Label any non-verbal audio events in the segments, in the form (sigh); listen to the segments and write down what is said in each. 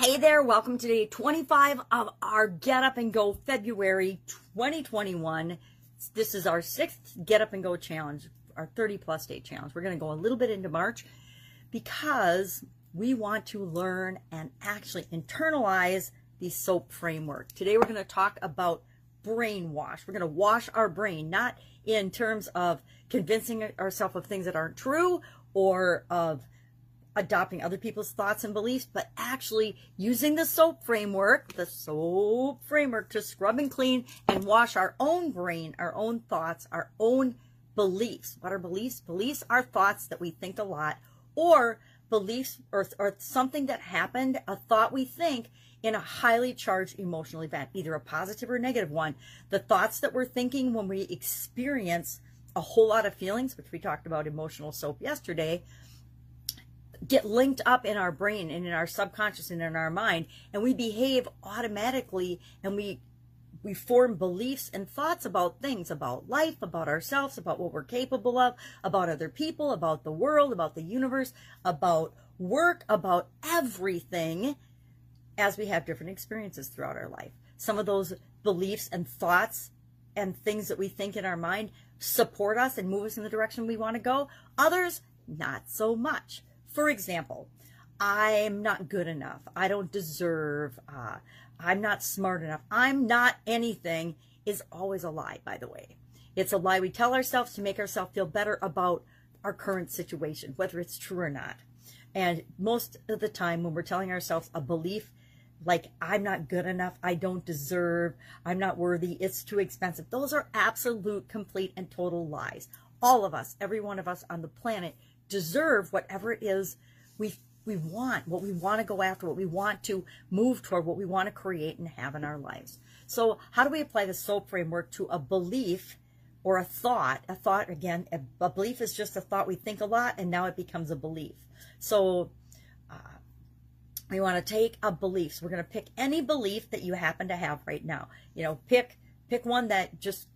Hey there, welcome to day 25 of our Get Up and Go February 2021. This is our sixth Get Up and Go challenge, our 30 plus day challenge. We're going to go a little bit into March because we want to learn and actually internalize the SOAP framework. Today we're going to talk about brainwash. We're going to wash our brain, not in terms of convincing ourselves of things that aren't true or of adopting other people's thoughts and beliefs, but actually using the soap framework, the soap framework to scrub and clean and wash our own brain, our own thoughts, our own beliefs. What are beliefs? Beliefs are thoughts that we think a lot or beliefs or, or something that happened, a thought we think in a highly charged emotional event, either a positive or negative one. The thoughts that we're thinking when we experience a whole lot of feelings, which we talked about emotional soap yesterday, get linked up in our brain and in our subconscious and in our mind and we behave automatically and we we form beliefs and thoughts about things about life about ourselves about what we're capable of about other people about the world about the universe about work about everything as we have different experiences throughout our life. Some of those beliefs and thoughts and things that we think in our mind support us and move us in the direction we want to go. Others not so much for example, I'm not good enough. I don't deserve. Uh, I'm not smart enough. I'm not anything is always a lie, by the way. It's a lie we tell ourselves to make ourselves feel better about our current situation, whether it's true or not. And most of the time, when we're telling ourselves a belief like, I'm not good enough, I don't deserve, I'm not worthy, it's too expensive, those are absolute, complete, and total lies. All of us, every one of us on the planet, deserve whatever it is we we want, what we want to go after, what we want to move toward, what we want to create and have in our lives. So, how do we apply the soap framework to a belief or a thought? A thought, again, a, belief is just a thought we think a lot, and now it becomes a belief. So, uh, we want to take a belief. So, we're going to pick any belief that you happen to have right now. You know, pick pick one that just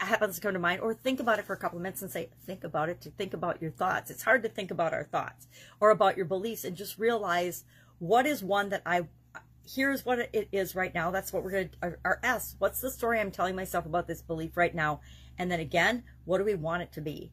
happens to come to mind or think about it for a couple of minutes and say think about it to think about your thoughts. It's hard to think about our thoughts or about your beliefs and just realize what is one that i here's what it is right now. That's what we're going to our, our s what's the story i'm telling myself about this belief right now? And then again what do we want it to be?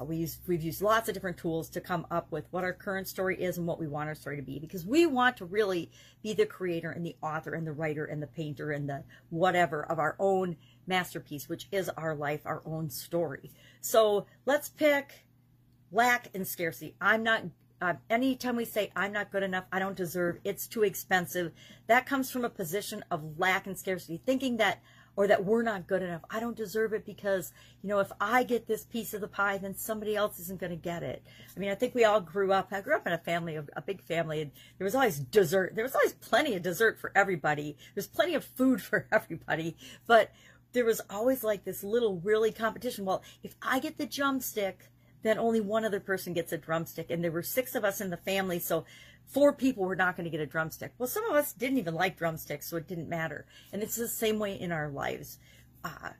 Uh, we use, we've used lots of different tools to come up with what our current story is and what we want our story to be because we want to really be the creator and the author and the writer and the painter and the whatever of our own masterpiece, which is our life, our own story. So let's pick lack and scarcity. I'm not, uh, anytime we say, I'm not good enough, I don't deserve, it's too expensive, that comes from a position of lack and scarcity, thinking that, or that we're not good enough. I don't deserve it because, you know, if I get this piece of the pie, then somebody else isn't going to get it. I mean, I think we all grew up, I grew up in a family, a big family, and there was always dessert. There was always plenty of dessert for everybody. There's plenty of food (laughs) for everybody. But there was always like this little really competition. Well, if I get the drumstick, then only one other person gets a drumstick. And there were six of us in the family, so four people were not going to get a drumstick. Well, some of us didn't even like drumsticks, so it didn't matter. And it's the same way in our lives. Uh,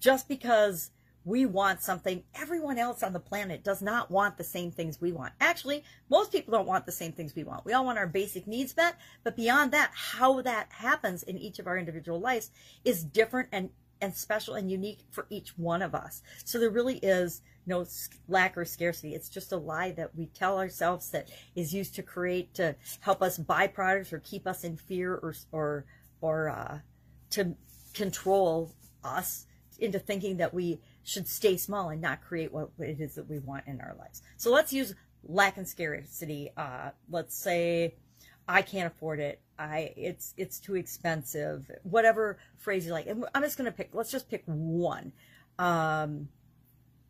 just because we want something, everyone else on the planet does not want the same things we want. Actually, most people don't want the same things we want. We all want our basic needs met, but beyond that, how that happens in each of our individual lives is different and and special and unique for each one of us. So there really is no lack or scarcity. It's just a lie that we tell ourselves that is used to create to help us buy products or keep us in fear or or or uh, to control us into thinking that we should stay small and not create what it is that we want in our lives. So let's use lack and scarcity. Uh, let's say I can't afford it. I it's it's too expensive. Whatever phrase you like. And I'm just gonna pick. Let's just pick one. Um,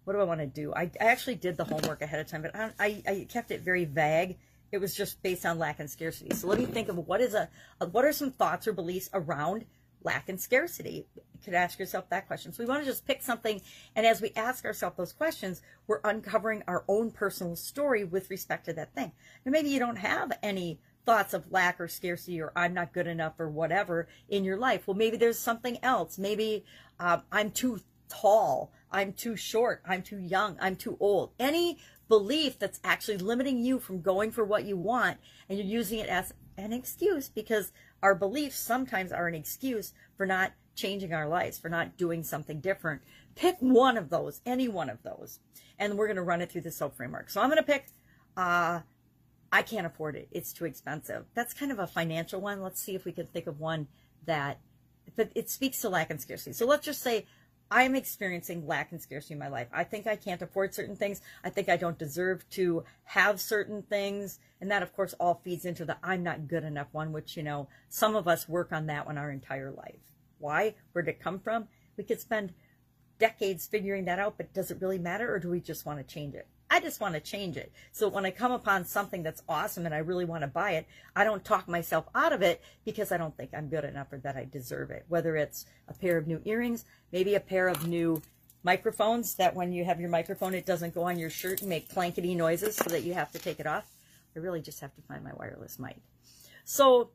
what do I want to do? I, I actually did the homework ahead of time, but I, I, I kept it very vague. It was just based on lack and scarcity. So let me think of what is a, what are some thoughts or beliefs around lack and scarcity? You could ask yourself that question. So we want to just pick something, and as we ask ourselves those questions, we're uncovering our own personal story with respect to that thing. And maybe you don't have any thoughts of lack or scarcity or I'm not good enough or whatever in your life. Well, maybe there's something else. Maybe uh, I'm too tall. I'm too short. I'm too young. I'm too old. Any belief that's actually limiting you from going for what you want and you're using it as an excuse because our beliefs sometimes are an excuse for not changing our lives, for not doing something different. Pick one of those, any one of those, and we're going to run it through the soap framework. So I'm going to pick, uh, I can't afford it. It's too expensive. That's kind of a financial one. Let's see if we can think of one that, but it speaks to lack and scarcity. So let's just say I'm experiencing lack and scarcity in my life. I think I can't afford certain things. I think I don't deserve to have certain things. And that, of course, all feeds into the I'm not good enough one, which, you know, some of us work on that one our entire life. Why? Where did it come from? We could spend decades figuring that out, but does it really matter or do we just want to change it? I just want to change it. So when I come upon something that's awesome and I really want to buy it, I don't talk myself out of it because I don't think I'm good enough or that I deserve it. Whether it's a pair of new earrings, maybe a pair of new microphones that when you have your microphone, it doesn't go on your shirt and make clankety noises so that you have to take it off. I really just have to find my wireless mic. So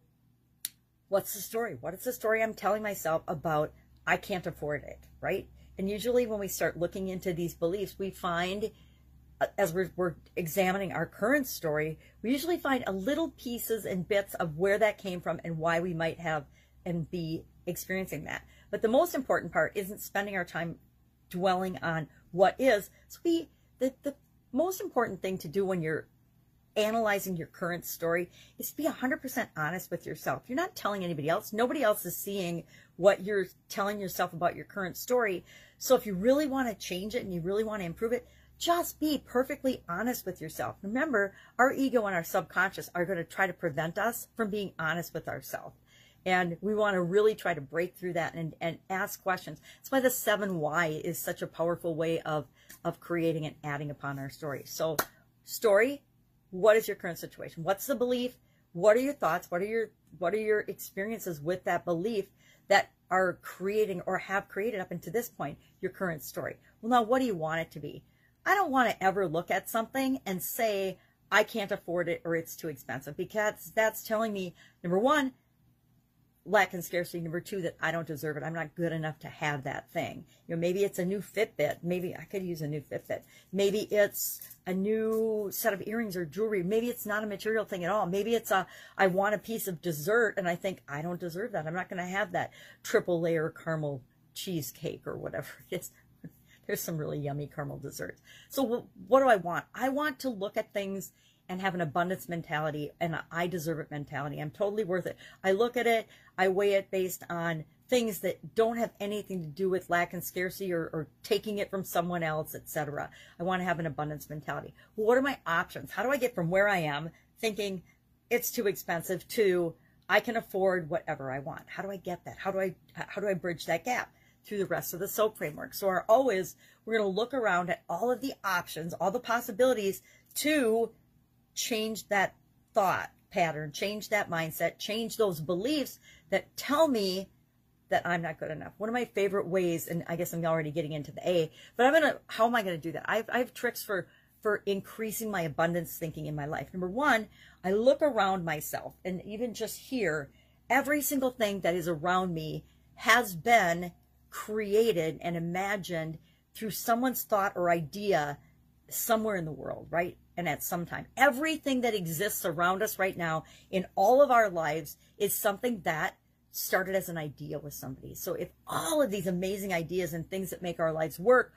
what's the story? What is the story I'm telling myself about I can't afford it, right? And usually when we start looking into these beliefs, we find as we're, we're, examining our current story, we usually find a little pieces and bits of where that came from and why we might have and be experiencing that. But the most important part isn't spending our time dwelling on what is. So we, the, the most important thing to do when you're analyzing your current story is to be 100% honest with yourself. You're not telling anybody else. Nobody else is seeing what you're telling yourself about your current story. So if you really want to change it and you really want to improve it, just be perfectly honest with yourself. Remember, our ego and our subconscious are going to try to prevent us from being honest with ourselves. And we want to really try to break through that and, and ask questions. That's why the seven why is such a powerful way of, of creating and adding upon our story. So story, what is your current situation? What's the belief? What are your thoughts? What are your, what are your experiences with that belief that are creating or have created up until this point your current story? Well, now what do you want it to be? I don't want to ever look at something and say, I can't afford it or it's too expensive because that's telling me, number one, lack and scarcity. Number two, that I don't deserve it. I'm not good enough to have that thing. You know, maybe it's a new Fitbit. Maybe I could use a new Fitbit. Maybe it's a new set of earrings or jewelry. Maybe it's not a material thing at all. Maybe it's a, I want a piece of dessert and I think I don't deserve that. I'm not going to have that triple layer caramel cheesecake or whatever (laughs) it is. There's some really yummy caramel desserts. So what do I want? I want to look at things and have an abundance mentality and I deserve it mentality. I'm totally worth it. I look at it, I weigh it based on things that don't have anything to do with lack and scarcity or, or taking it from someone else, etc. I want to have an abundance mentality. What are my options? How do I get from where I am thinking it's too expensive to I can afford whatever I want? How do I get that? How do I how do I bridge that gap? Through the rest of the SOAP framework. So our always, we're going to look around at all of the options, all the possibilities to change that thought pattern, change that mindset, change those beliefs that tell me that I'm not good enough. One of my favorite ways, and I guess I'm already getting into the A, but I'm going to, how am I going to do that? I have, I have tricks for, for increasing my abundance thinking in my life. Number one, I look around myself and even just here, every single thing that is around me has been created and imagined through someone's thought or idea somewhere in the world, right? And at some time. Everything that exists around us right now in all of our lives is something that started as an idea with somebody. So if all of these amazing ideas and things that make our lives work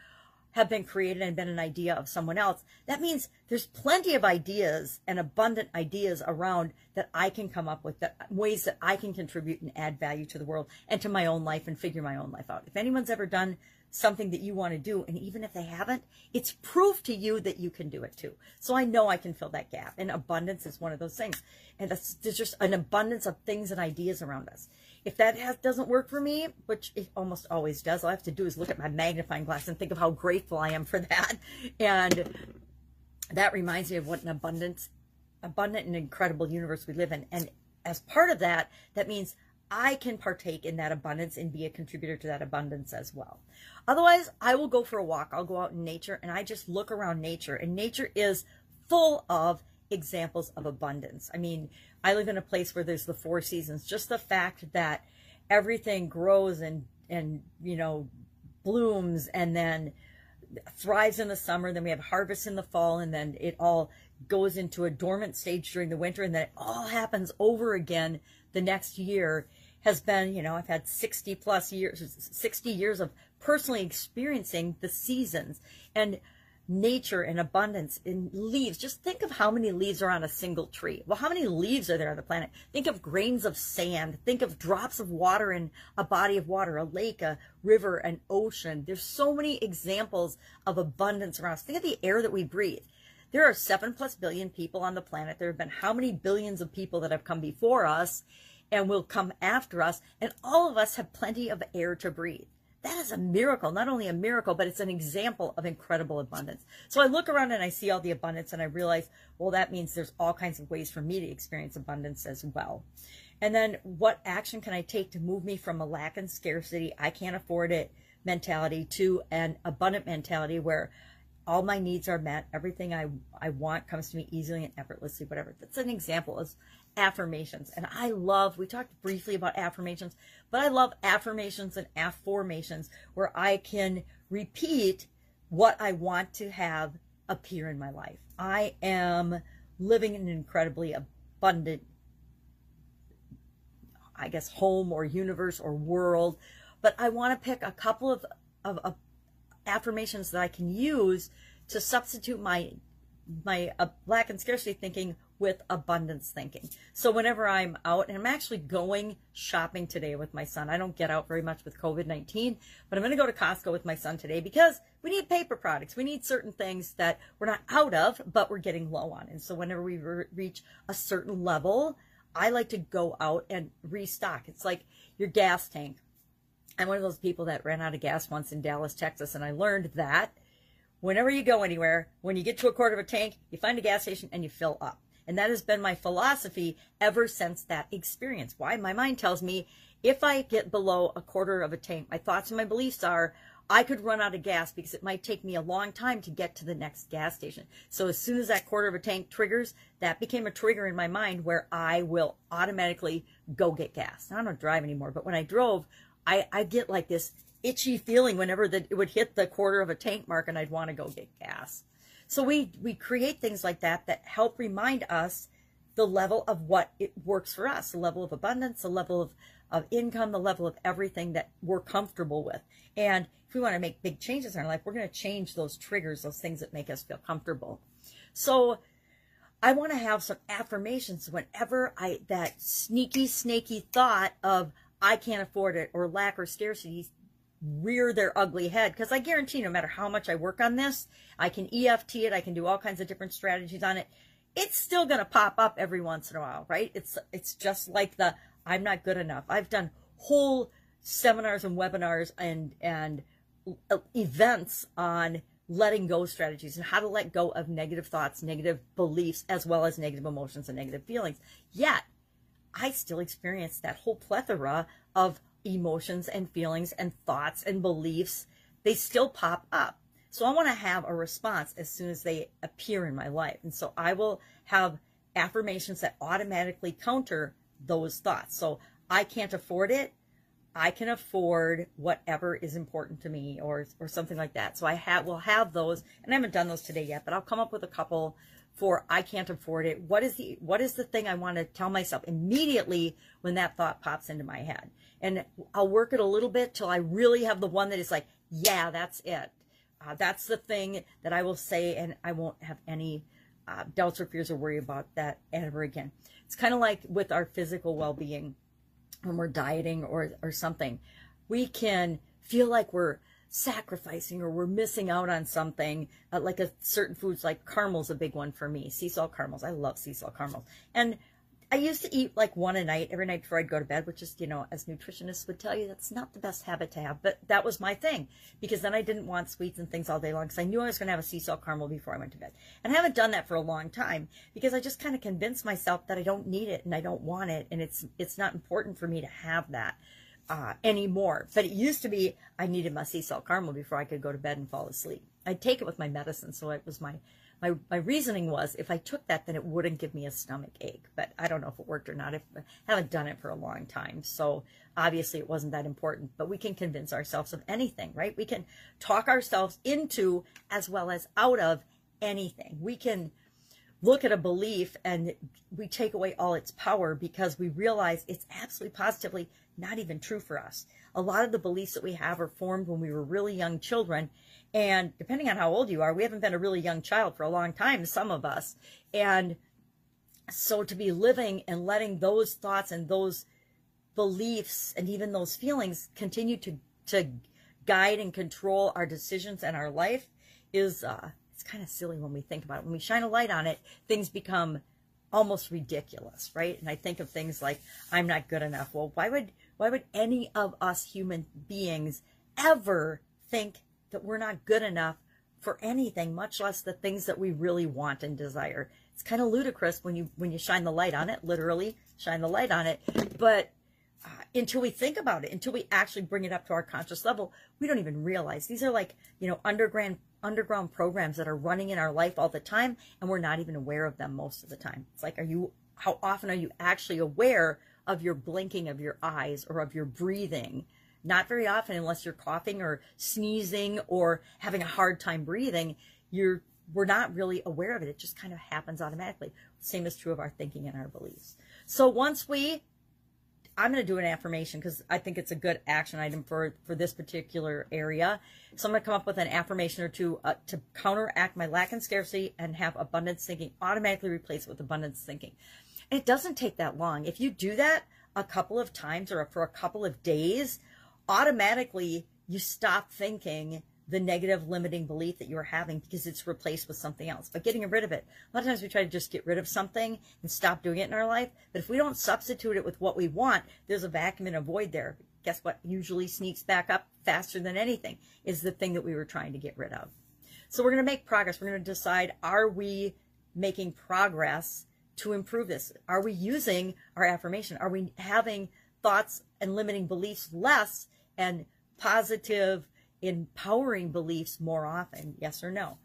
have been created and been an idea of someone else, that means there's plenty of ideas and abundant ideas around that I can come up with, that ways that I can contribute and add value to the world and to my own life and figure my own life out. If anyone's ever done something that you want to do, and even if they haven't, it's proof to you that you can do it too. So I know I can fill that gap. And abundance is one of those things. And there's just an abundance of things and ideas around us. If that has, doesn't work for me, which it almost always does, all I have to do is look at my magnifying glass and think of how grateful I am for that. And that reminds me of what an abundance, abundant and incredible universe we live in. And as part of that, that means I can partake in that abundance and be a contributor to that abundance as well. Otherwise, I will go for a walk. I'll go out in nature and I just look around nature. And nature is full of examples of abundance. I mean, I live in a place where there's the four seasons. Just the fact that everything grows and and you know blooms and then thrives in the summer, then we have harvest in the fall, and then it all goes into a dormant stage during the winter, and then it all happens over again the next year. Has been, you know, I've had 60 plus years, 60 years of personally experiencing the seasons and nature and abundance in leaves. Just think of how many leaves are on a single tree. Well, how many leaves are there on the planet? Think of grains of sand. Think of drops of water in a body of water, a lake, a river, an ocean. There's so many examples of abundance around us. Think of the air that we breathe. There are seven plus billion people on the planet. There have been how many billions of people that have come before us and will come after us, and all of us have plenty of air to breathe that is a miracle. Not only a miracle, but it's an example of incredible abundance. So I look around and I see all the abundance and I realize, well, that means there's all kinds of ways for me to experience abundance as well. And then what action can I take to move me from a lack and scarcity, I can't afford it mentality to an abundant mentality where all my needs are met. Everything I, I want comes to me easily and effortlessly, whatever. That's an example of affirmations. And I love, we talked briefly about affirmations, but I love affirmations and affirmations where I can repeat what I want to have appear in my life. I am living in an incredibly abundant, I guess, home or universe or world, but I want to pick a couple of, of, of affirmations that I can use to substitute my my uh, lack and scarcity thinking with abundance thinking. So whenever I'm out, and I'm actually going shopping today with my son. I don't get out very much with COVID-19, but I'm going to go to Costco with my son today because we need paper products. We need certain things that we're not out of, but we're getting low on. And so whenever we re- reach a certain level, I like to go out and restock. It's like your gas tank. I'm one of those people that ran out of gas once in Dallas, Texas, and I learned that whenever you go anywhere, when you get to a quarter of a tank, you find a gas station and you fill up. And that has been my philosophy ever since that experience. Why? My mind tells me if I get below a quarter of a tank, my thoughts and my beliefs are I could run out of gas because it might take me a long time to get to the next gas station. So as soon as that quarter of a tank triggers, that became a trigger in my mind where I will automatically go get gas. Now I don't drive anymore, but when I drove, I, I get like this itchy feeling whenever that it would hit the quarter of a tank mark and I'd want to go get gas. So we, we create things like that that help remind us the level of what it works for us, the level of abundance, the level of, of income, the level of everything that we're comfortable with. And if we want to make big changes in our life, we're going to change those triggers, those things that make us feel comfortable. So I want to have some affirmations whenever I, that sneaky, snaky thought of I can't afford it or lack or scarcity rear their ugly head because I guarantee no matter how much I work on this, I can EFT it, I can do all kinds of different strategies on it. It's still going to pop up every once in a while, right? It's it's just like the I'm not good enough. I've done whole seminars and webinars and and uh, events on letting go strategies and how to let go of negative thoughts, negative beliefs, as well as negative emotions and negative feelings. Yet, I still experience that whole plethora of emotions and feelings and thoughts and beliefs, they still pop up. So I want to have a response as soon as they appear in my life. And so I will have affirmations that automatically counter those thoughts. So I can't afford it. I can afford whatever is important to me or or something like that. So I have will have those and I haven't done those today yet, but I'll come up with a couple for I can't afford it. What is the what is the thing I want to tell myself immediately when that thought pops into my head? And I'll work it a little bit till I really have the one that is like, yeah, that's it. Uh, that's the thing that I will say, and I won't have any uh, doubts or fears or worry about that ever again. It's kind of like with our physical well-being when we're dieting or or something. We can feel like we're sacrificing or we're missing out on something. Uh, like a certain foods like caramel's a big one for me. Sea salt caramels. I love sea salt caramels. And i used to eat like one a night every night before i'd go to bed which is you know as nutritionists would tell you that's not the best habit to have. But that was my thing because then i didn't want sweets and things all day long because i knew i was going to have a sea salt caramel before i went to bed. And i haven't done that for a long time because i just kind of convinced myself that i don't need it and i don't want it and it's it's not important for me to have that uh, anymore. But it used to be I needed my sea salt caramel before I could go to bed and fall asleep. I'd take it with my medicine, so it was my my, my reasoning was if I took that, then it wouldn't give me a stomach ache. But I don't know if it worked or not. If, I haven't done it for a long time. So obviously it wasn't that important. But we can convince ourselves of anything, right? We can talk ourselves into as well as out of anything. We can look at a belief and we take away all its power because we realize it's absolutely positively not even true for us. A lot of the beliefs that we have are formed when we were really young children and depending on how old you are, we haven't been a really young child for a long time, some of us. And so to be living and letting those thoughts and those beliefs and even those feelings continue to, to guide and control our decisions and our life is, uh, kind of silly when we think about it. When we shine a light on it, things become almost ridiculous, right? And I think of things like, I'm not good enough. Well, why would, why would any of us human beings ever think that we're not good enough for anything, much less the things that we really want and desire. It's kind of ludicrous when you when you shine the light on it, literally shine the light on it, but until we think about it, until we actually bring it up to our conscious level, we don't even realize these are like you know underground underground programs that are running in our life all the time, and we're not even aware of them most of the time. It's like, are you? How often are you actually aware of your blinking of your eyes or of your breathing? Not very often, unless you're coughing or sneezing or having a hard time breathing, you're we're not really aware of it. It just kind of happens automatically. Same is true of our thinking and our beliefs. So once we, I'm going to do an affirmation because I think it's a good action item for, for this particular area. So I'm going to come up with an affirmation or two uh, to counteract my lack and scarcity and have abundance thinking automatically replaced with abundance thinking. And it doesn't take that long. If you do that a couple of times or for a couple of days, automatically you stop thinking the negative limiting belief that you're having because it's replaced with something else. But getting rid of it. A lot of times we try to just get rid of something and stop doing it in our life. But if we don't substitute it with what we want, there's a vacuum and a void there. Guess what usually sneaks back up faster than anything is the thing that we were trying to get rid of. So we're going to make progress. We're going to decide, are we making progress to improve this? Are we using our affirmation? Are we having thoughts and limiting beliefs less and positive, empowering beliefs more often? Yes or no?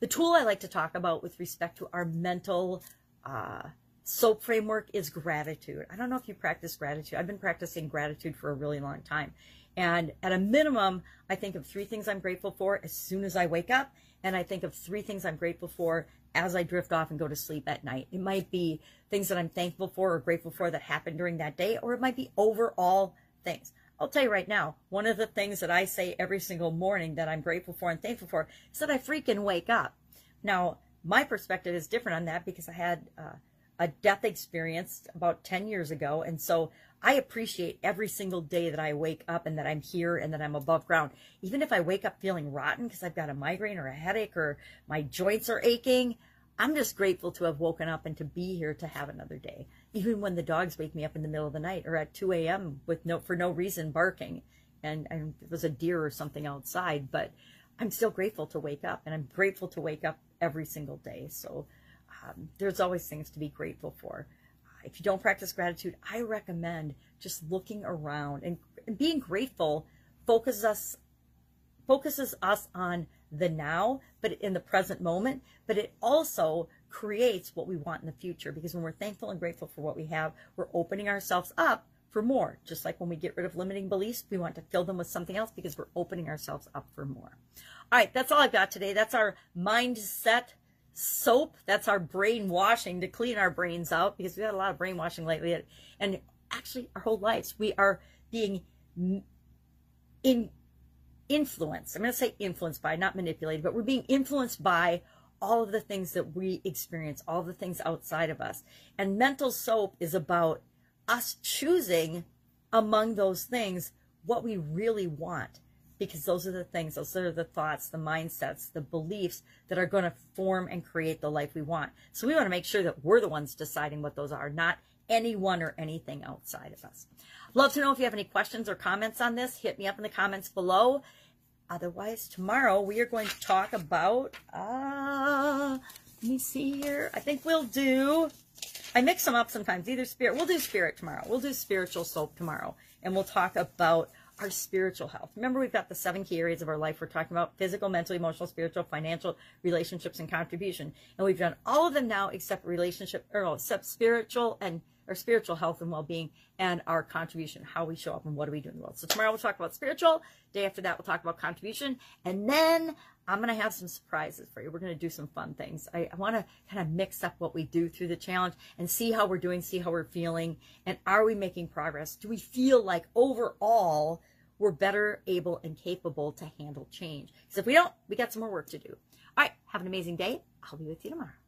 The tool I like to talk about with respect to our mental uh, SOAP framework is gratitude. I don't know if you practice gratitude. I've been practicing gratitude for a really long time. And at a minimum, I think of three things I'm grateful for as soon as I wake up. And I think of three things I'm grateful for as I drift off and go to sleep at night. It might be things that I'm thankful for or grateful for that happened during that day, or it might be overall things. I'll tell you right now, one of the things that I say every single morning that I'm grateful for and thankful for is that I freaking wake up. Now, my perspective is different on that because I had uh, a death experience about 10 years ago. And so I appreciate every single day that I wake up and that I'm here and that I'm above ground. Even if I wake up feeling rotten because I've got a migraine or a headache or my joints are aching, I'm just grateful to have woken up and to be here to have another day. Even when the dogs wake me up in the middle of the night or at 2 a.m. with no for no reason barking, and, and it was a deer or something outside, but I'm still grateful to wake up, and I'm grateful to wake up every single day. So um, there's always things to be grateful for. If you don't practice gratitude, I recommend just looking around and, and being grateful focuses us focuses us on the now, but in the present moment, but it also creates what we want in the future because when we're thankful and grateful for what we have, we're opening ourselves up for more. Just like when we get rid of limiting beliefs, we want to fill them with something else because we're opening ourselves up for more. All right, that's all I've got today. That's our mindset soap. That's our brainwashing to clean our brains out because we've had a lot of brainwashing lately. And actually, our whole lives, we are being in influenced. I'm going to say influenced by, not manipulated, but we're being influenced by all of the things that we experience, all the things outside of us. And mental soap is about us choosing among those things what we really want. Because those are the things, those are the thoughts, the mindsets, the beliefs that are going to form and create the life we want. So we want to make sure that we're the ones deciding what those are, not anyone or anything outside of us. Love to know if you have any questions or comments on this. Hit me up in the comments below. Otherwise, tomorrow we are going to talk about, uh, let me see here. I think we'll do, I mix them up sometimes, either spirit. We'll do spirit tomorrow. We'll do spiritual soap tomorrow. And we'll talk about our spiritual health. Remember, we've got the seven key areas of our life we're talking about physical, mental, emotional, spiritual, financial, relationships, and contribution. And we've done all of them now except relationship, or except spiritual and our spiritual health and well-being and our contribution, how we show up and what do we do in the world. So tomorrow we'll talk about spiritual. Day after that, we'll talk about contribution. And then I'm going to have some surprises for you. We're going to do some fun things. I, I want to kind of mix up what we do through the challenge and see how we're doing, see how we're feeling, and are we making progress? Do we feel like overall we're better able and capable to handle change? Because if we don't, we got some more work to do. All right, have an amazing day. I'll be with you tomorrow.